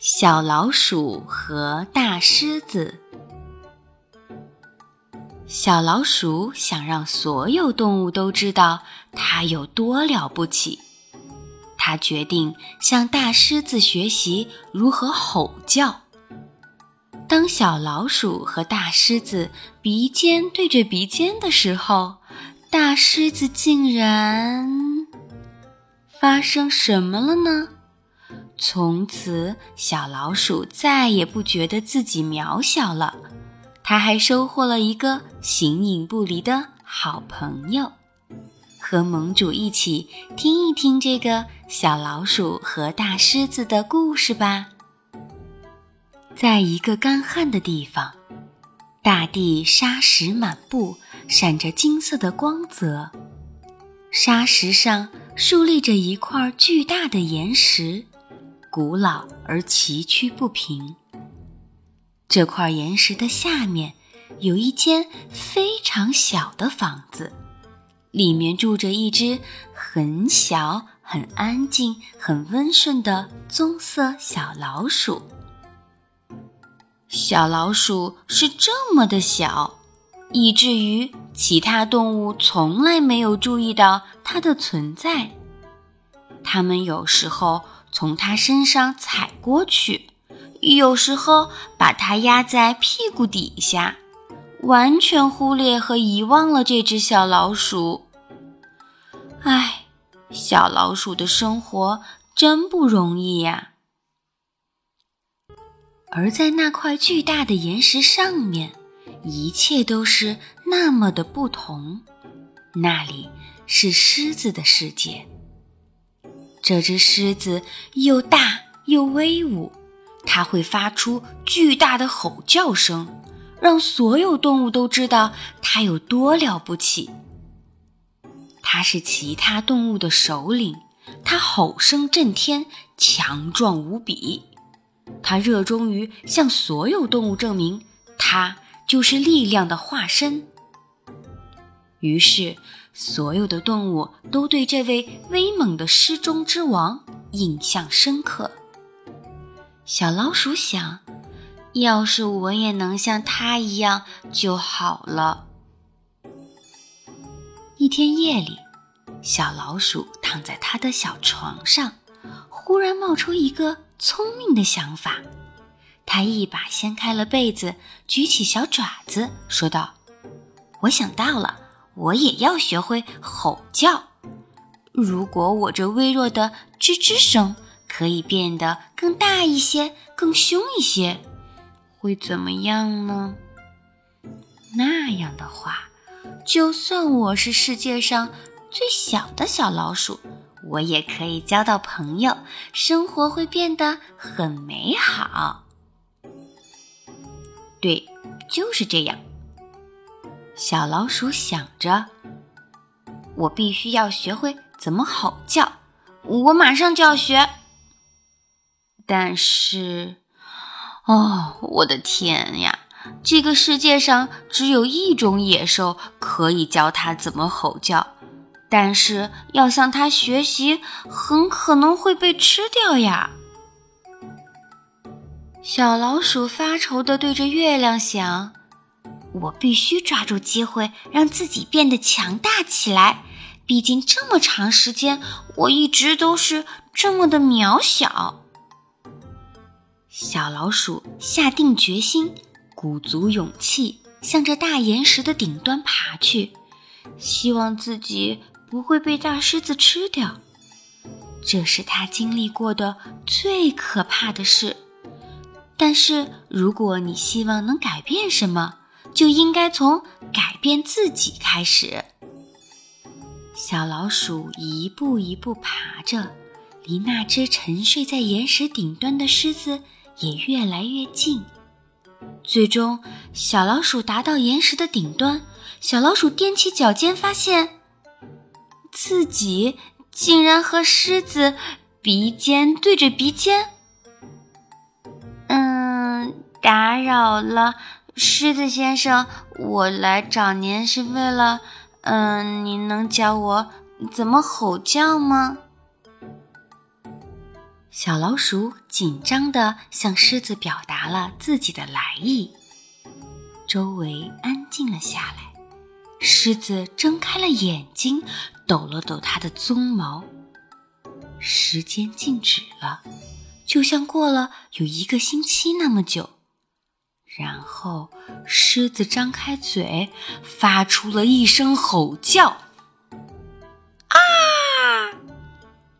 小老鼠和大狮子。小老鼠想让所有动物都知道它有多了不起，它决定向大狮子学习如何吼叫。当小老鼠和大狮子鼻尖对着鼻尖的时候，大狮子竟然……发生什么了呢？从此，小老鼠再也不觉得自己渺小了。它还收获了一个形影不离的好朋友。和盟主一起听一听这个小老鼠和大狮子的故事吧。在一个干旱的地方，大地沙石满布，闪着金色的光泽。沙石上竖立着一块巨大的岩石。古老而崎岖不平。这块岩石的下面有一间非常小的房子，里面住着一只很小、很安静、很温顺的棕色小老鼠。小老鼠是这么的小，以至于其他动物从来没有注意到它的存在。它们有时候。从它身上踩过去，有时候把它压在屁股底下，完全忽略和遗忘了这只小老鼠。唉，小老鼠的生活真不容易呀。而在那块巨大的岩石上面，一切都是那么的不同。那里是狮子的世界。这只狮子又大又威武，它会发出巨大的吼叫声，让所有动物都知道它有多了不起。它是其他动物的首领，它吼声震天，强壮无比。它热衷于向所有动物证明，它就是力量的化身。于是。所有的动物都对这位威猛的狮中之王印象深刻。小老鼠想：要是我也能像他一样就好了。一天夜里，小老鼠躺在他的小床上，忽然冒出一个聪明的想法。他一把掀开了被子，举起小爪子，说道：“我想到了。”我也要学会吼叫。如果我这微弱的吱吱声可以变得更大一些、更凶一些，会怎么样呢？那样的话，就算我是世界上最小的小老鼠，我也可以交到朋友，生活会变得很美好。对，就是这样。小老鼠想着：“我必须要学会怎么吼叫，我马上就要学。”但是，哦，我的天呀！这个世界上只有一种野兽可以教它怎么吼叫，但是要向它学习，很可能会被吃掉呀！小老鼠发愁地对着月亮想。我必须抓住机会，让自己变得强大起来。毕竟这么长时间，我一直都是这么的渺小。小老鼠下定决心，鼓足勇气，向着大岩石的顶端爬去，希望自己不会被大狮子吃掉。这是他经历过的最可怕的事。但是，如果你希望能改变什么，就应该从改变自己开始。小老鼠一步一步爬着，离那只沉睡在岩石顶端的狮子也越来越近。最终，小老鼠达到岩石的顶端。小老鼠踮起脚尖，发现自己竟然和狮子鼻尖对着鼻尖。嗯，打扰了。狮子先生，我来找您是为了，嗯，您能教我怎么吼叫吗？小老鼠紧张地向狮子表达了自己的来意。周围安静了下来，狮子睁开了眼睛，抖了抖它的鬃毛。时间静止了，就像过了有一个星期那么久。然后，狮子张开嘴，发出了一声吼叫。啊！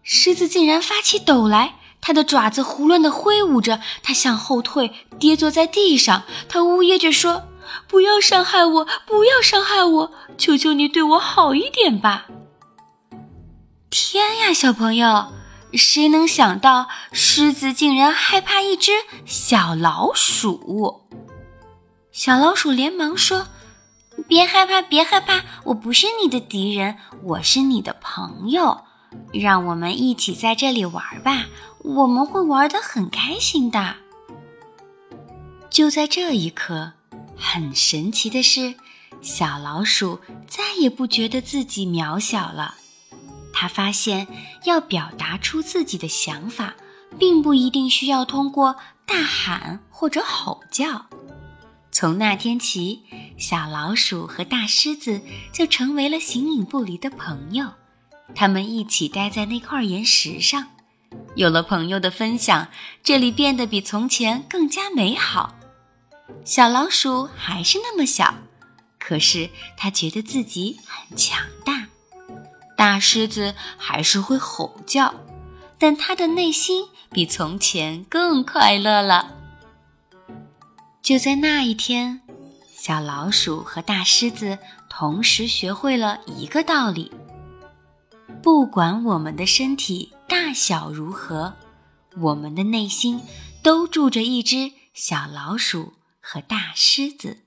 狮子竟然发起抖来，它的爪子胡乱地挥舞着，它向后退，跌坐在地上。它呜咽着说：“不要伤害我，不要伤害我，求求你对我好一点吧！”天呀，小朋友，谁能想到狮子竟然害怕一只小老鼠？小老鼠连忙说：“别害怕，别害怕，我不是你的敌人，我是你的朋友。让我们一起在这里玩吧，我们会玩得很开心的。”就在这一刻，很神奇的是，小老鼠再也不觉得自己渺小了。它发现，要表达出自己的想法，并不一定需要通过大喊或者吼叫。从那天起，小老鼠和大狮子就成为了形影不离的朋友。他们一起待在那块岩石上，有了朋友的分享，这里变得比从前更加美好。小老鼠还是那么小，可是它觉得自己很强大。大狮子还是会吼叫，但它的内心比从前更快乐了。就在那一天，小老鼠和大狮子同时学会了一个道理：不管我们的身体大小如何，我们的内心都住着一只小老鼠和大狮子。